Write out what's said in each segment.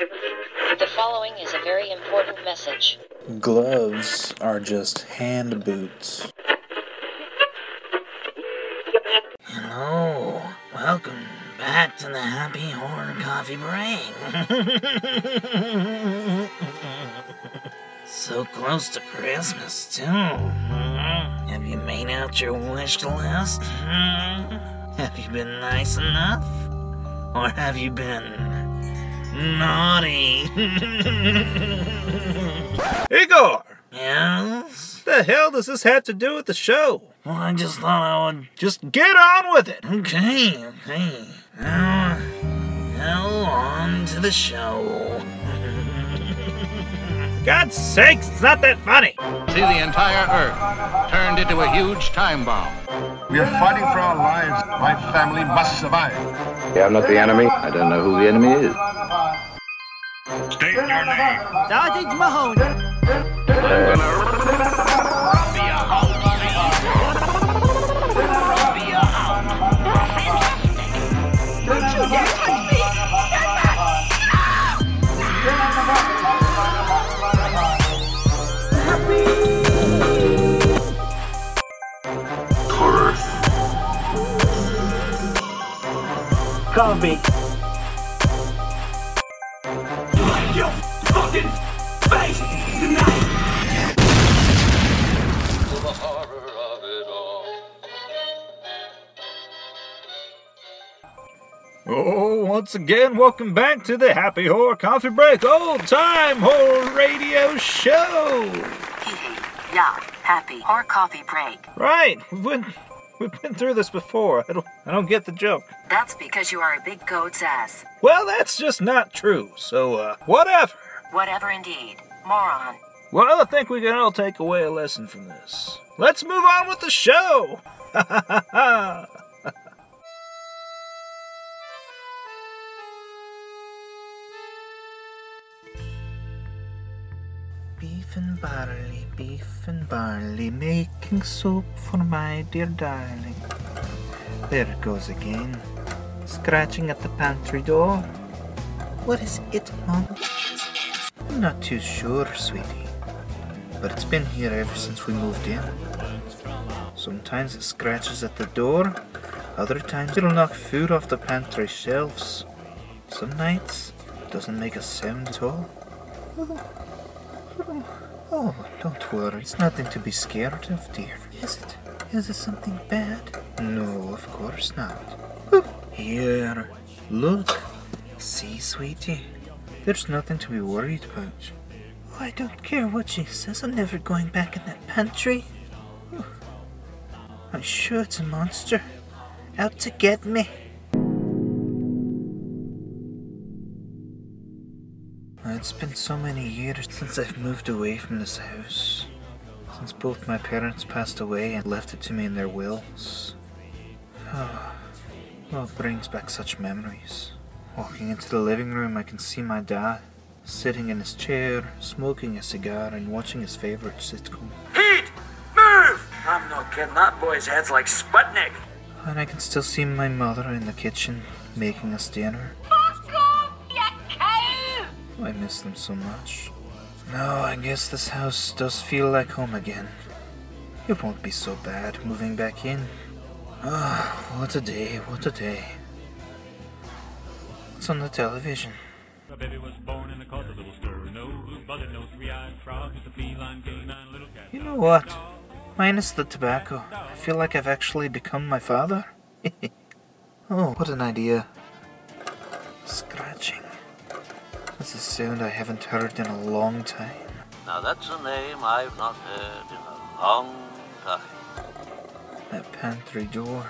The following is a very important message. Gloves are just hand boots. Hello, welcome back to the Happy Horror Coffee Break. so close to Christmas, too. Have you made out your wish list? Have you been nice enough? Or have you been naughty? Igor! yes? What the hell does this have to do with the show? Well, I just thought I would Just get on with it! Okay, okay. Now, now on to the show. God's sakes, it's not that funny! See the entire Earth turned into a huge time bomb. We are fighting for our lives. My family must survive. Yeah, I'm not the enemy. I don't know who the enemy is. State your name. Sergeant Mahoney. Coffee. Oh, once again, welcome back to the Happy Horror Coffee Break Old Time Horror Radio Show! Hee hee. Yeah. Happy. Or coffee break. Right, we've been, we've been through this before. I don't, I don't get the joke. That's because you are a big goat's ass. Well, that's just not true, so, uh, whatever. Whatever indeed. Moron. Well, I think we can all take away a lesson from this. Let's move on with the show! Ha ha ha ha! Beef and barley, beef and barley, making soup for my dear darling. There it goes again, scratching at the pantry door. What is it, Mom? I'm not too sure, sweetie. But it's been here ever since we moved in. Sometimes it scratches at the door, other times it'll knock food off the pantry shelves. Some nights it doesn't make a sound at all. Oh, don't worry. It's nothing to be scared of, dear. Is it? Is it something bad? No, of course not. Here, look. See, sweetie? There's nothing to be worried about. Oh, I don't care what she says. I'm never going back in that pantry. I'm sure it's a monster. Out to get me. It's been so many years since I've moved away from this house. Since both my parents passed away and left it to me in their wills. Oh, well, it brings back such memories. Walking into the living room, I can see my dad sitting in his chair, smoking a cigar and watching his favorite sitcom. Pete! Move! I'm not kidding. That boy's head's like Sputnik. And I can still see my mother in the kitchen making us dinner. Oh, I miss them so much. No, I guess this house does feel like home again. It won't be so bad moving back in. Ah, what a day, what a day. What's on the television? Baby was born and it caused a little stir. No blue buzzard, no three-eyed frog, just a feline canine little cat. You know what? Minus the tobacco, I feel like I've actually become my father. oh, what an idea. Scratching. That's a sound I haven't heard in a long time. Now that's a name I've not heard in a long time. That pantry door.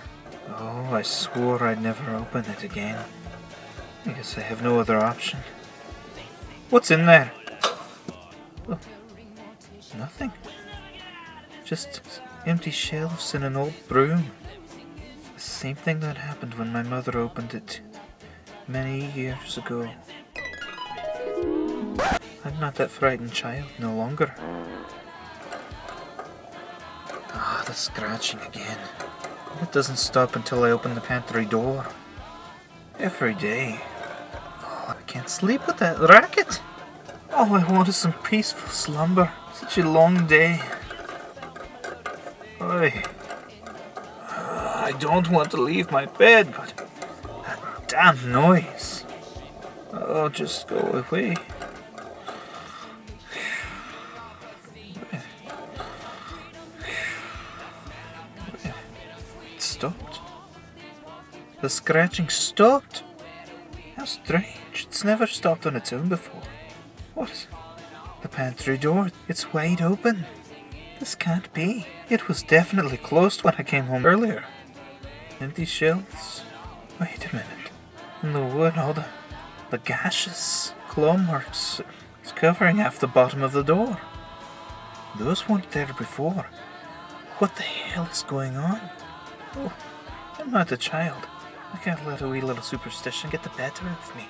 Oh, I swore I'd never open it again. I guess I have no other option. What's in there? Oh, nothing. Just empty shelves and an old broom. The same thing that happened when my mother opened it many years ago. I'm not that frightened child no longer. Ah, the scratching again. It doesn't stop until I open the pantry door. Every day. Oh, I can't sleep with that racket. All I want is some peaceful slumber. Such a long day. Oi. Uh, I don't want to leave my bed, but that damn noise. Oh, just go away. Stopped. The scratching stopped. How strange. It's never stopped on its own before. What? The pantry door. It's wide open. This can't be. It was definitely closed when I came home earlier. Empty shelves. Wait a minute. In the wood, all the, the gashes, claw marks. It's covering half the bottom of the door. Those weren't there before. What the hell is going on? Oh, I'm not a child. I can't let a wee little superstition get the better of me.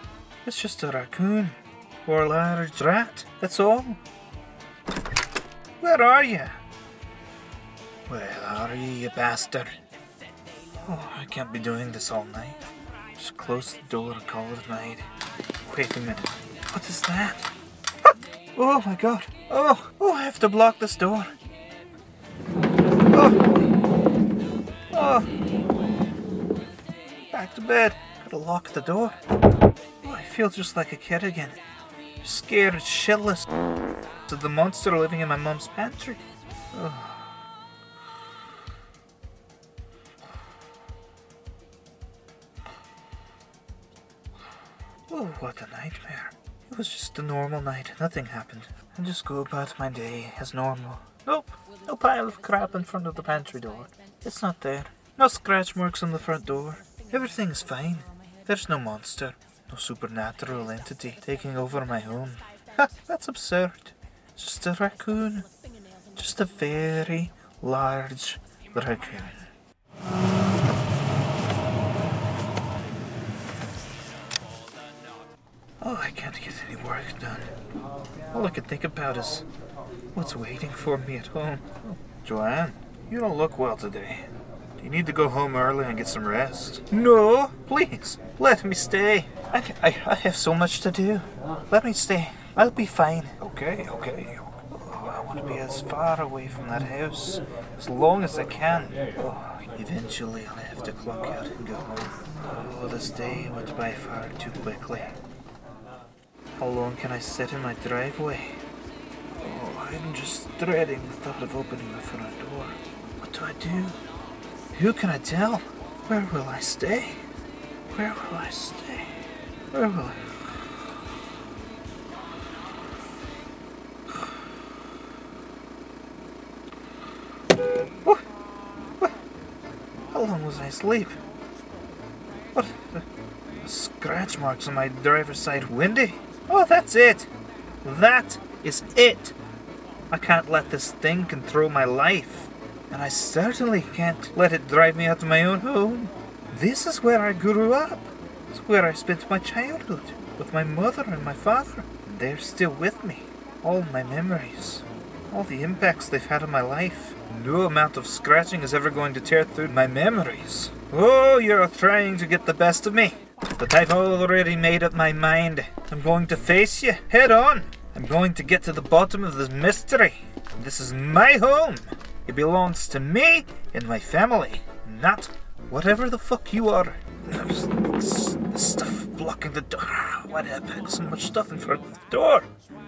It's just a raccoon. Or a large rat, that's all. Where are you? Where are you, you bastard? Oh, I can't be doing this all night. Just close the door and call it a night. Wait a minute. What is that? Oh my god. Oh, oh, I have to block this door. Oh. Back to bed. Gotta lock the door. Oh, I feel just like a kid again. Scared shitless of the monster living in my mom's pantry. Oh. Oh, what a nightmare. It was just a normal night. Nothing happened. I just go about my day as normal. Nope. No pile of crap in front of the pantry door. It's not there. No scratch marks on the front door. Everything's fine. There's no monster. No supernatural entity taking over my home. Ha, that's absurd. Just a raccoon. Just a very large raccoon. Oh, I can't get any work done. All I can think about is what's waiting for me at home. Joanne, you don't look well today. Do you need to go home early and get some rest? No, please, let me stay. I, I, I have so much to do. Let me stay. I'll be fine. Okay, okay. Oh, I want to be as far away from that house as long as I can. Oh, eventually I'll have to clock out and go home. Oh, this day went by far too quickly. How long can I sit in my driveway? Oh, I'm just dreading the thought of opening the front door. What do I do? Who can I tell? Where will I stay? Where will I stay? Where will I? What? How long was I asleep? What? Scratch marks on my driver's side window? Oh, that's it. That is it. I can't let this thing control my life. And I certainly can't let it drive me out of my own home. This is where I grew up. It's where I spent my childhood with my mother and my father. They're still with me. All my memories. All the impacts they've had on my life. No amount of scratching is ever going to tear through my memories. Oh, you're trying to get the best of me. But I've already made up my mind. I'm going to face you head on. I'm going to get to the bottom of this mystery. This is my home. It belongs to me and my family, not whatever the fuck you are. There's stuff blocking the door. What happened? So much stuff in front of the door.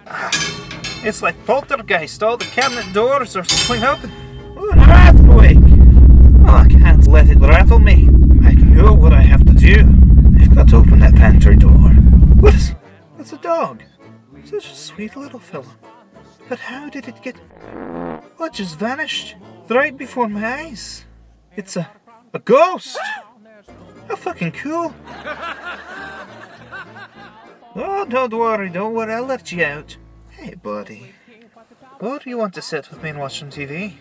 Ah, it's like poltergeist. All the cabinet doors are swing open. Oh, an earthquake! Oh, I can't let it rattle me. I know what I have to do. I've got to open that pantry door. What is? It's a dog. Such a sweet little fellow. But how did it get? It just vanished right before my eyes. It's a a ghost. How fucking cool. Oh, don't worry, don't worry, I'll let you out. Hey, buddy. Oh, do you want to sit with me and watch some TV?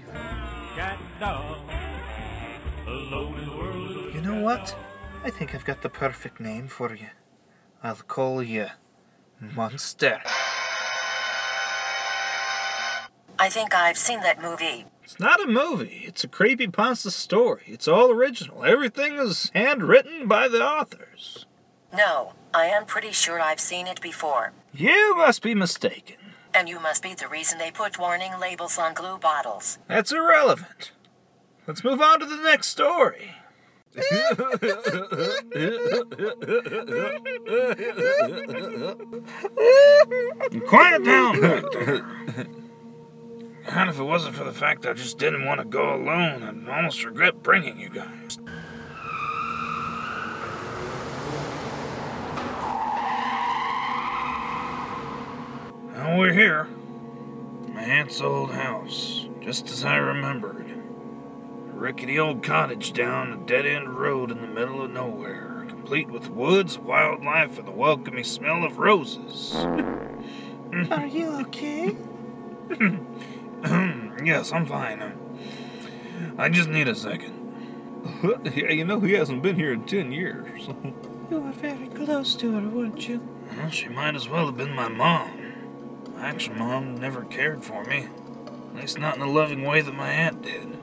You know what? I think I've got the perfect name for you. I'll call you Monster. I think I've seen that movie. It's not a movie. It's a creepy pasta story. It's all original. Everything is handwritten by the authors. No, I am pretty sure I've seen it before. You must be mistaken. And you must be the reason they put warning labels on glue bottles. That's irrelevant. Let's move on to the next story. Quiet down back there. And if it wasn't for the fact I just didn't want to go alone, I'd almost regret bringing you guys. Now we're here. My aunt's old house, just as I remembered. A rickety old cottage down a dead end road in the middle of nowhere, complete with woods, wildlife, and the welcoming smell of roses. Are you okay? yes, I'm fine. I just need a second. yeah, you know, he hasn't been here in ten years. You were very close to her, weren't you? Well, she might as well have been my mom. My actual mom never cared for me. At least not in the loving way that my aunt did.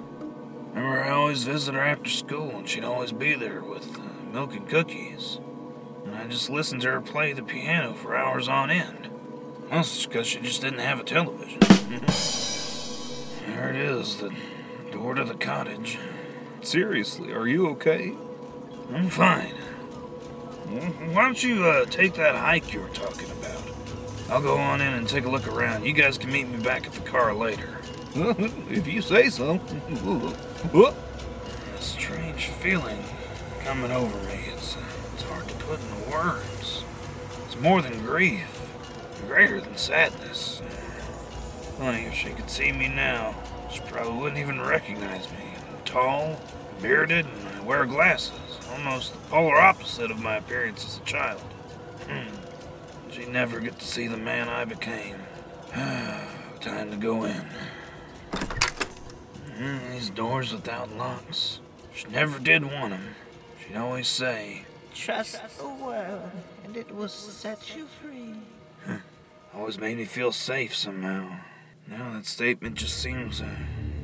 Remember, I always visit her after school, and she'd always be there with uh, milk and cookies. And I just listened to her play the piano for hours on end. Mostly because she just didn't have a television. there it is, the door to the cottage. Seriously, are you okay? I'm fine. Why don't you uh, take that hike you were talking about? I'll go on in and take a look around. You guys can meet me back at the car later. if you say so. a strange feeling coming over me. It's, uh, it's hard to put into words. It's more than grief, greater than sadness. Funny, if she could see me now, she probably wouldn't even recognize me. I'm tall, bearded, and I wear glasses. Almost the polar opposite of my appearance as a child. Hmm. She'd never get to see the man I became. Time to go in. Mm, these doors without locks. She never did want them. She'd always say, Trust the world, and it will set you free. always made me feel safe somehow. Now that statement just seems uh,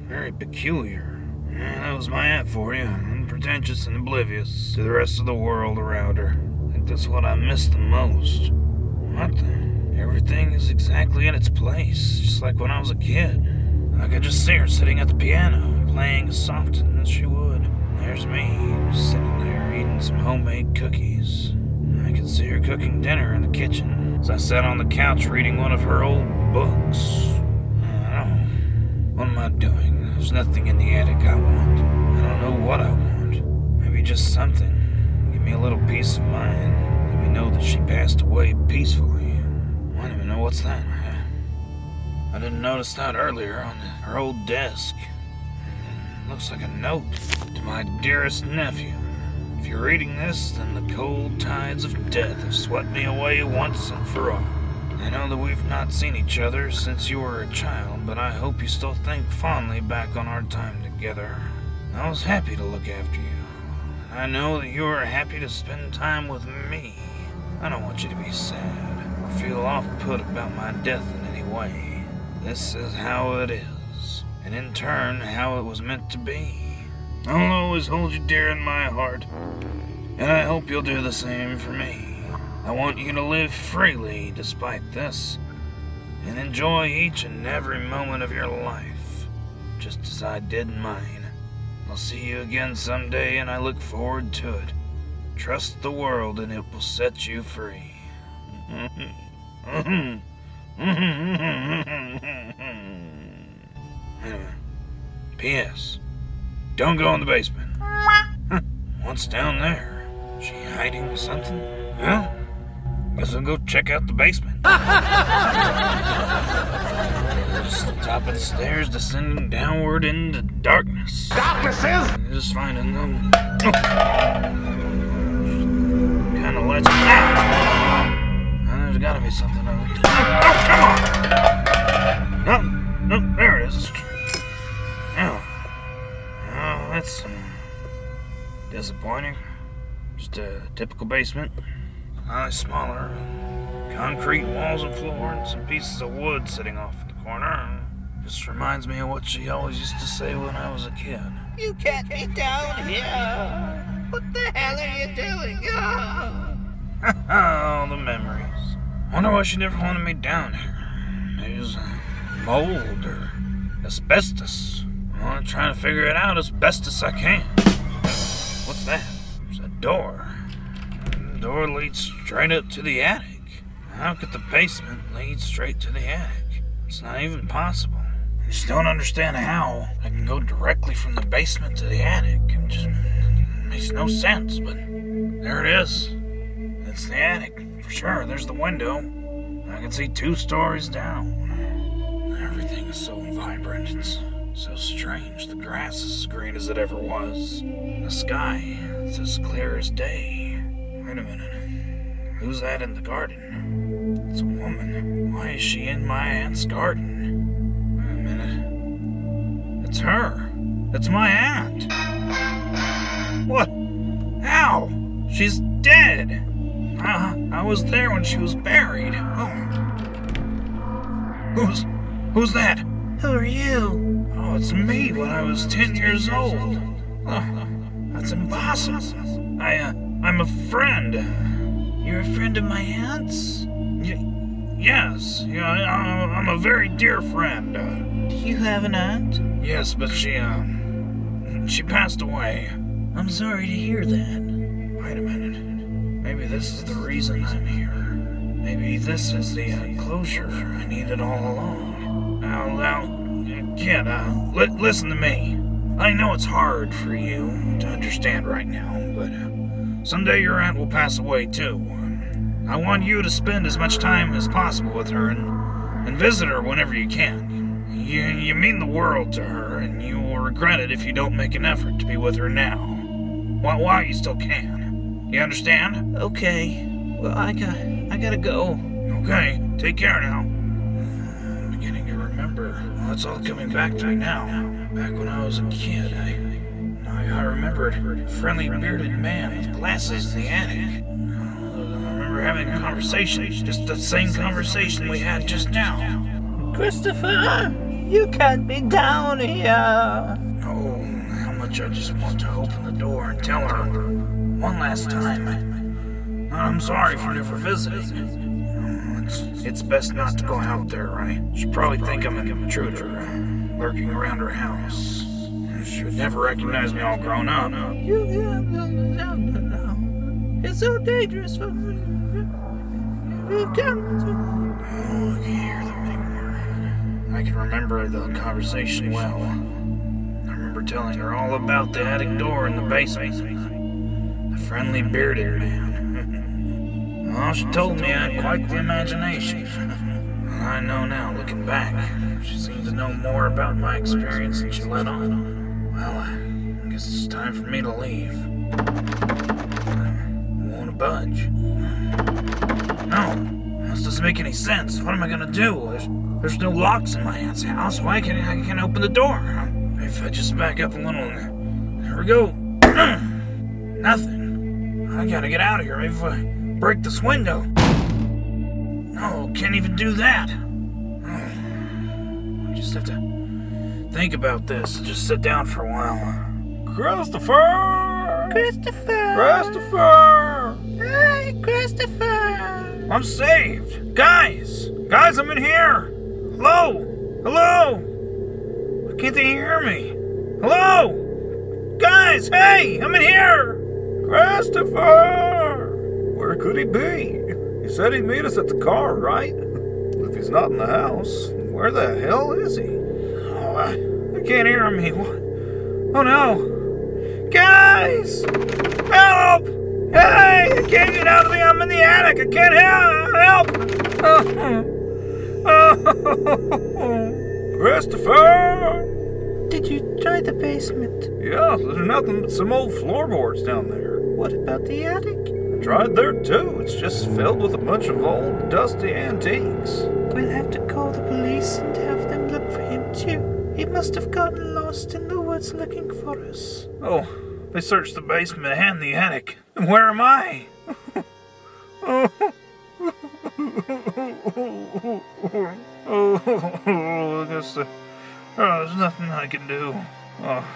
very peculiar. Yeah, that was my aunt for you, unpretentious and oblivious to the rest of the world around her. I think that's what I miss the most. What the? Everything is exactly in its place, just like when I was a kid. I could just see her sitting at the piano, playing as often as she would. There's me, sitting there eating some homemade cookies. I could see her cooking dinner in the kitchen as I sat on the couch reading one of her old books. What am I doing? There's nothing in the attic I want. I don't know what I want. Maybe just something. Give me a little peace of mind. Let me know that she passed away peacefully. I don't even know what's that. I didn't notice that earlier on her old desk. It looks like a note to my dearest nephew. If you're reading this, then the cold tides of death have swept me away once and for all. I know that we've not seen each other since you were a child, but I hope you still think fondly back on our time together. I was happy to look after you. I know that you are happy to spend time with me. I don't want you to be sad or feel off put about my death in any way. This is how it is, and in turn, how it was meant to be. I'll always hold you dear in my heart, and I hope you'll do the same for me. I want you to live freely despite this, and enjoy each and every moment of your life, just as I did mine. I'll see you again someday, and I look forward to it. Trust the world, and it will set you free. P.S. Don't go in the basement. What's down there? She hiding something? Well, guess I'll go check out the basement. Just the top of the stairs descending downward into darkness. Darknesses! Just finding them. Kind of lets. Ah! There's gotta be something on it. Oh, come on! No, no, there it is. Oh. Oh, that's uh, disappointing. Just a typical basement. Uh, smaller. Concrete walls and floor, and some pieces of wood sitting off in the corner. Just reminds me of what she always used to say when I was a kid. You can't be down here. What the hell are you doing? Oh. All the memories. Wonder why she never wanted me down here. Maybe it was uh, mold or asbestos. I'm trying to figure it out as best as I can. What's that? There's a door. The door leads straight up to the attic. How could the basement lead straight to the attic? It's not even possible. I just don't understand how I can go directly from the basement to the attic. It just makes no sense, but there it is. It's the attic, for sure. There's the window. I can see two stories down. Everything is so vibrant. It's so strange. The grass is as green as it ever was. The sky is as clear as day. Wait a minute. Who's that in the garden? It's a woman. Why is she in my aunt's garden? Wait a minute. It's her. It's my aunt. What? How? She's dead. I, I was there when she was buried. Oh. Who's who's that? Who are you? Oh, it's me when I was ten years old. Oh, that's impossible. I uh, I'm a friend. You're a friend of my aunt's? Y- yes, yeah, I, I'm a very dear friend. Do you have an aunt? yes, but she uh, she passed away. I'm sorry to hear that. Wait a minute. Maybe this is the reason I'm here. Maybe this is the uh, closure I needed all along. Now, now, kid, uh, li- listen to me. I know it's hard for you to understand right now, but uh, someday your aunt will pass away too. I want you to spend as much time as possible with her and, and visit her whenever you can. You, you mean the world to her, and you will regret it if you don't make an effort to be with her now. While, while you still can. You understand? Okay. Well, I got, I gotta go. Okay, take care now. I'm beginning to remember. Well, it's all coming back to me now. Back when I was a kid, I, I, remembered a friendly bearded man with glasses in the attic. I remember having a conversation, just the same conversation we had just now. Christopher, you can't be down here. Oh, how much I just want to open the door and tell her one last time. I'm sorry for never visiting. It's, it's best not to go out there, right? She'd probably think I'm an intruder, lurking around her house. She would never recognize me all grown up. You, no, no, no, no. It's so dangerous for me. You can't. Oh, I can't hear them anymore. I can remember the conversation well. I remember telling her all about the attic door in the basement. The friendly bearded man. well, she told me I had quite the imagination. I know now, looking back, she seemed to know more about my experience than she let on. Well, I guess it's time for me to leave. I won't budge. No, this doesn't make any sense. What am I gonna do? There's, there's no locks in my aunt's house. Why can't I, can't open the door? If I just back up a little, there we go. Nothing. I gotta get out of here. Maybe if I break this window. No, can't even do that. Oh, I just have to think about this. Just sit down for a while. Christopher! Christopher! Christopher! Hey, Christopher! I'm saved! Guys! Guys, I'm in here! Hello! Hello! Why can't they hear me? Hello! Guys, hey! I'm in here! Christopher! Where could he be? He said he'd meet us at the car, right? If he's not in the house, where the hell is he? Oh, I, I can't hear him. He, oh no! Guys! Help! Hey! I can't get out of the. I'm in the attic. I can't help! Help! Christopher! Did you try the basement? Yeah, there's nothing but some old floorboards down there. What about the attic? I tried there too. It's just filled with a bunch of old, dusty antiques. We'll have to call the police and have them look for him too. He must have gotten lost in the woods looking for us. Oh, they searched the basement and the attic. And where am I? oh. I guess uh, oh, there's nothing I can do. Oh,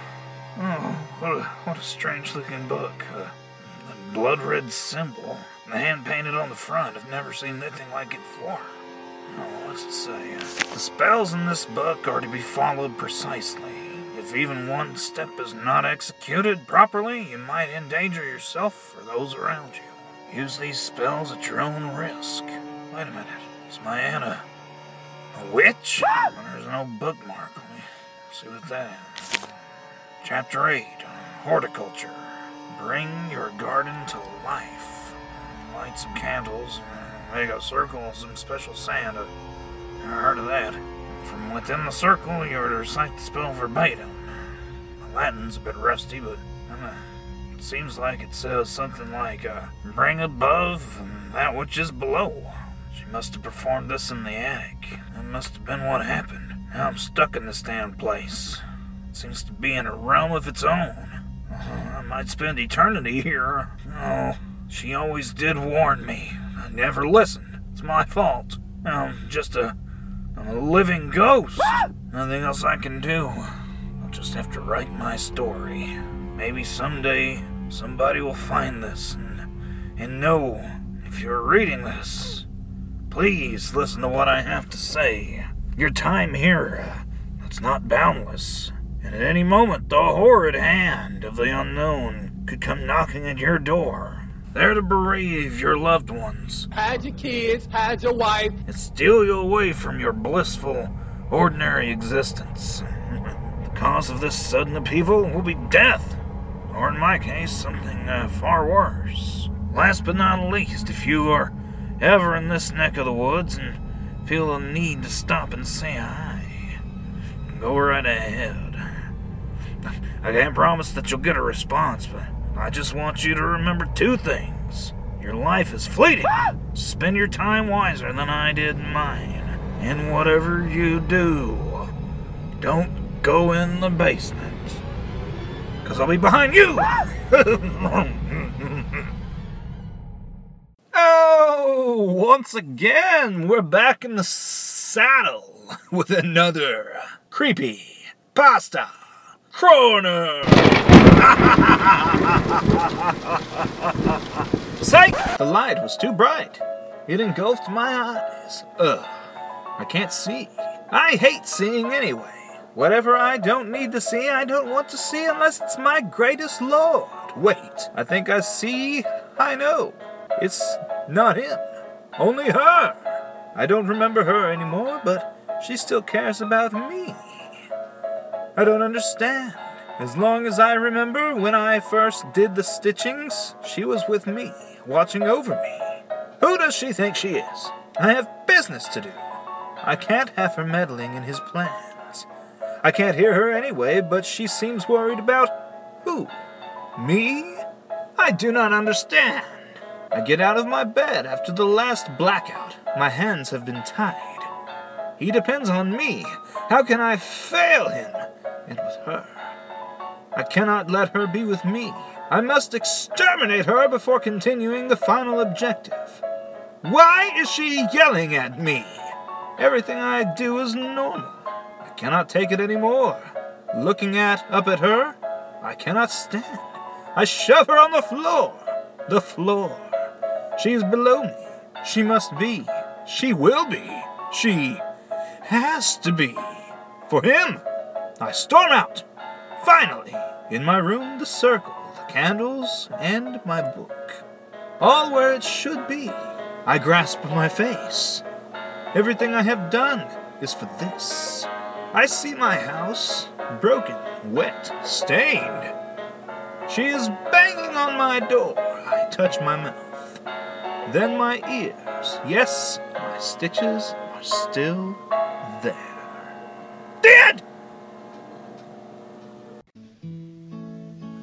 oh what, a, what a strange looking book. Uh, blood red symbol. The hand painted on the front. I've never seen anything like it before. Oh, what's it say? The spells in this book are to be followed precisely. If even one step is not executed properly, you might endanger yourself or those around you. Use these spells at your own risk. Wait a minute. Is my aunt a witch? There's no bookmark. Let me see what that is. Chapter 8 Horticulture. Bring your garden to life. Light some candles, make a circle of some special sand. I never heard of that. From within the circle, you are to recite the spell verbatim. My Latin's a bit rusty, but uh, it seems like it says something like, uh, bring above that which is below. She must have performed this in the attic. That must have been what happened. Now I'm stuck in this damn place. It seems to be in a realm of its own. Uh, I might spend eternity here. Oh, she always did warn me. I never listened. It's my fault. I'm just a, I'm a living ghost. Nothing else I can do. I'll just have to write my story. Maybe someday somebody will find this and, and know if you're reading this. Please listen to what I have to say. Your time here, uh, it's not boundless. And at any moment, the horrid hand of the unknown could come knocking at your door. There to bereave your loved ones. Had your kids, had your wife. And steal you away from your blissful, ordinary existence. the cause of this sudden upheaval will be death. Or in my case, something uh, far worse. Last but not least, if you are ever in this neck of the woods and feel a need to stop and say hi, go right ahead. I can't promise that you'll get a response, but I just want you to remember two things. Your life is fleeting. Spend your time wiser than I did mine. And whatever you do, don't go in the basement. Because I'll be behind you. oh, once again, we're back in the saddle with another creepy pasta Psych! The light was too bright. It engulfed my eyes. Ugh. I can't see. I hate seeing anyway. Whatever I don't need to see, I don't want to see unless it's my greatest lord. Wait, I think I see. I know. It's not him. Only her. I don't remember her anymore, but she still cares about me. I don't understand. As long as I remember, when I first did the stitchings, she was with me, watching over me. Who does she think she is? I have business to do. I can't have her meddling in his plans. I can't hear her anyway, but she seems worried about who? Me? I do not understand. I get out of my bed after the last blackout. My hands have been tied. He depends on me. How can I fail him? And with her. I cannot let her be with me. I must exterminate her before continuing the final objective. Why is she yelling at me? Everything I do is normal. I cannot take it anymore. Looking at up at her, I cannot stand. I shove her on the floor. The floor. She is below me. She must be. She will be. She has to be. For him, I storm out. Finally, in my room, the circle, the candles, and my book. All where it should be. I grasp my face. Everything I have done is for this. I see my house, broken, wet, stained. She is banging on my door. I touch my mouth. Then my ears. Yes, my stitches are still there. Dead!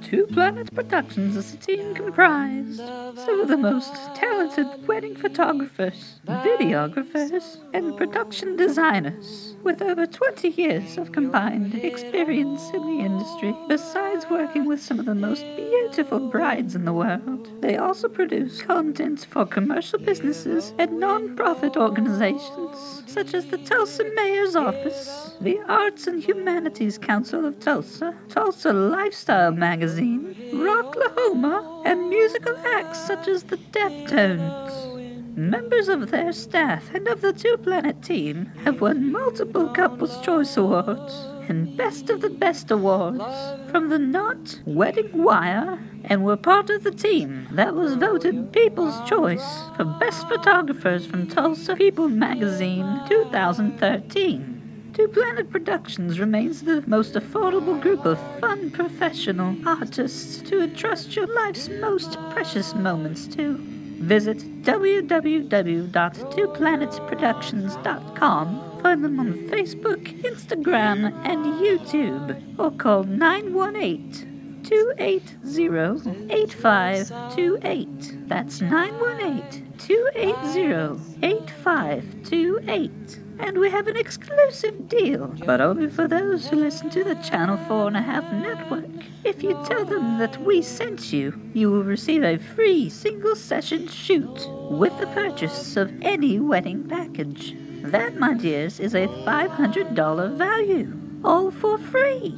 Two Planets Productions is a team comprised some of the most talented wedding photographers, videographers, and production designers with over 20 years of combined experience in the industry. Besides working with some of the most beautiful brides in the world, they also produce content for commercial businesses and non-profit organizations such as the Tulsa Mayor's Office, the Arts and Humanities Council of Tulsa, Tulsa Lifestyle Magazine, Magazine, Rocklahoma, and musical acts such as the Deftones. Members of their staff and of the Two Planet team have won multiple Couples Choice Awards and Best of the Best Awards from the Knot Wedding Wire and were part of the team that was voted People's Choice for Best Photographers from Tulsa People Magazine 2013. Two Planet Productions remains the most affordable group of fun professional artists to entrust your life's most precious moments to. Visit www.twoplanetsproductions.com, find them on Facebook, Instagram, and YouTube, or call 918 280 8528. That's 918 280 8528. And we have an exclusive deal, but only for those who listen to the Channel 4.5 network. If you tell them that we sent you, you will receive a free single session shoot with the purchase of any wedding package. That, my dears, is a $500 value, all for free.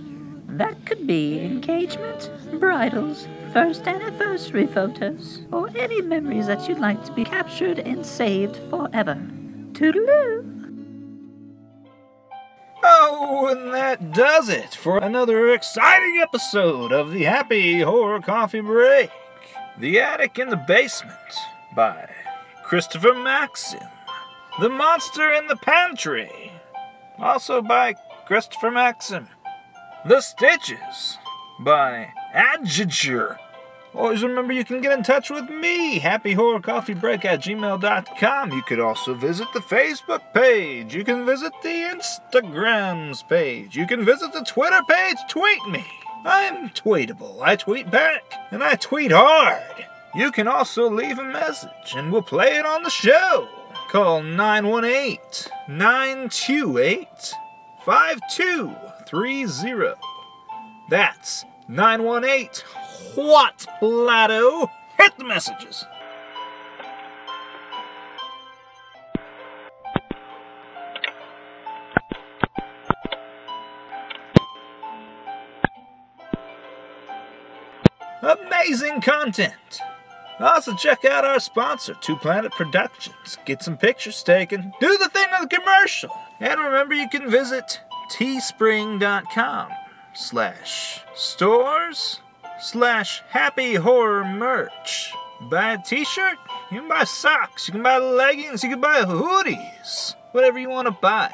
That could be engagement, bridals, first anniversary photos, or any memories that you'd like to be captured and saved forever. Toodaloo! Oh, and that does it for another exciting episode of the Happy Horror Coffee Break. The Attic in the Basement by Christopher Maxim. The Monster in the Pantry, also by Christopher Maxim. The Stitches by Adjuture. Always remember you can get in touch with me, happyhorrorcoffeebreak at gmail.com. You could also visit the Facebook page. You can visit the Instagrams page. You can visit the Twitter page. Tweet me. I'm tweetable. I tweet back, and I tweet hard. You can also leave a message, and we'll play it on the show. Call 918 928 5230. That's 918 what, Lado? Hit the messages. Amazing content! Also, check out our sponsor, Two Planet Productions. Get some pictures taken, do the thing of the commercial, and remember you can visit teespring.com slash stores slash happy horror merch. Buy a t-shirt, you can buy socks, you can buy leggings, you can buy hoodies. Whatever you want to buy.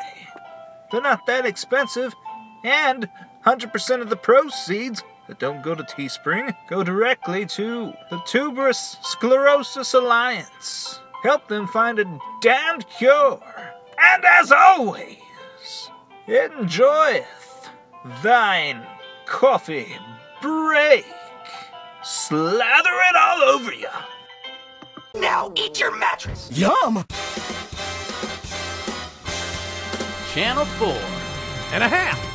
They're not that expensive, and 100% of the proceeds that don't go to Teespring go directly to the Tuberous Sclerosis Alliance. Help them find a damned cure. And as always, enjoyeth thine coffee break. Slather it all over you. Now eat your mattress. Yum! Channel 4 and a half.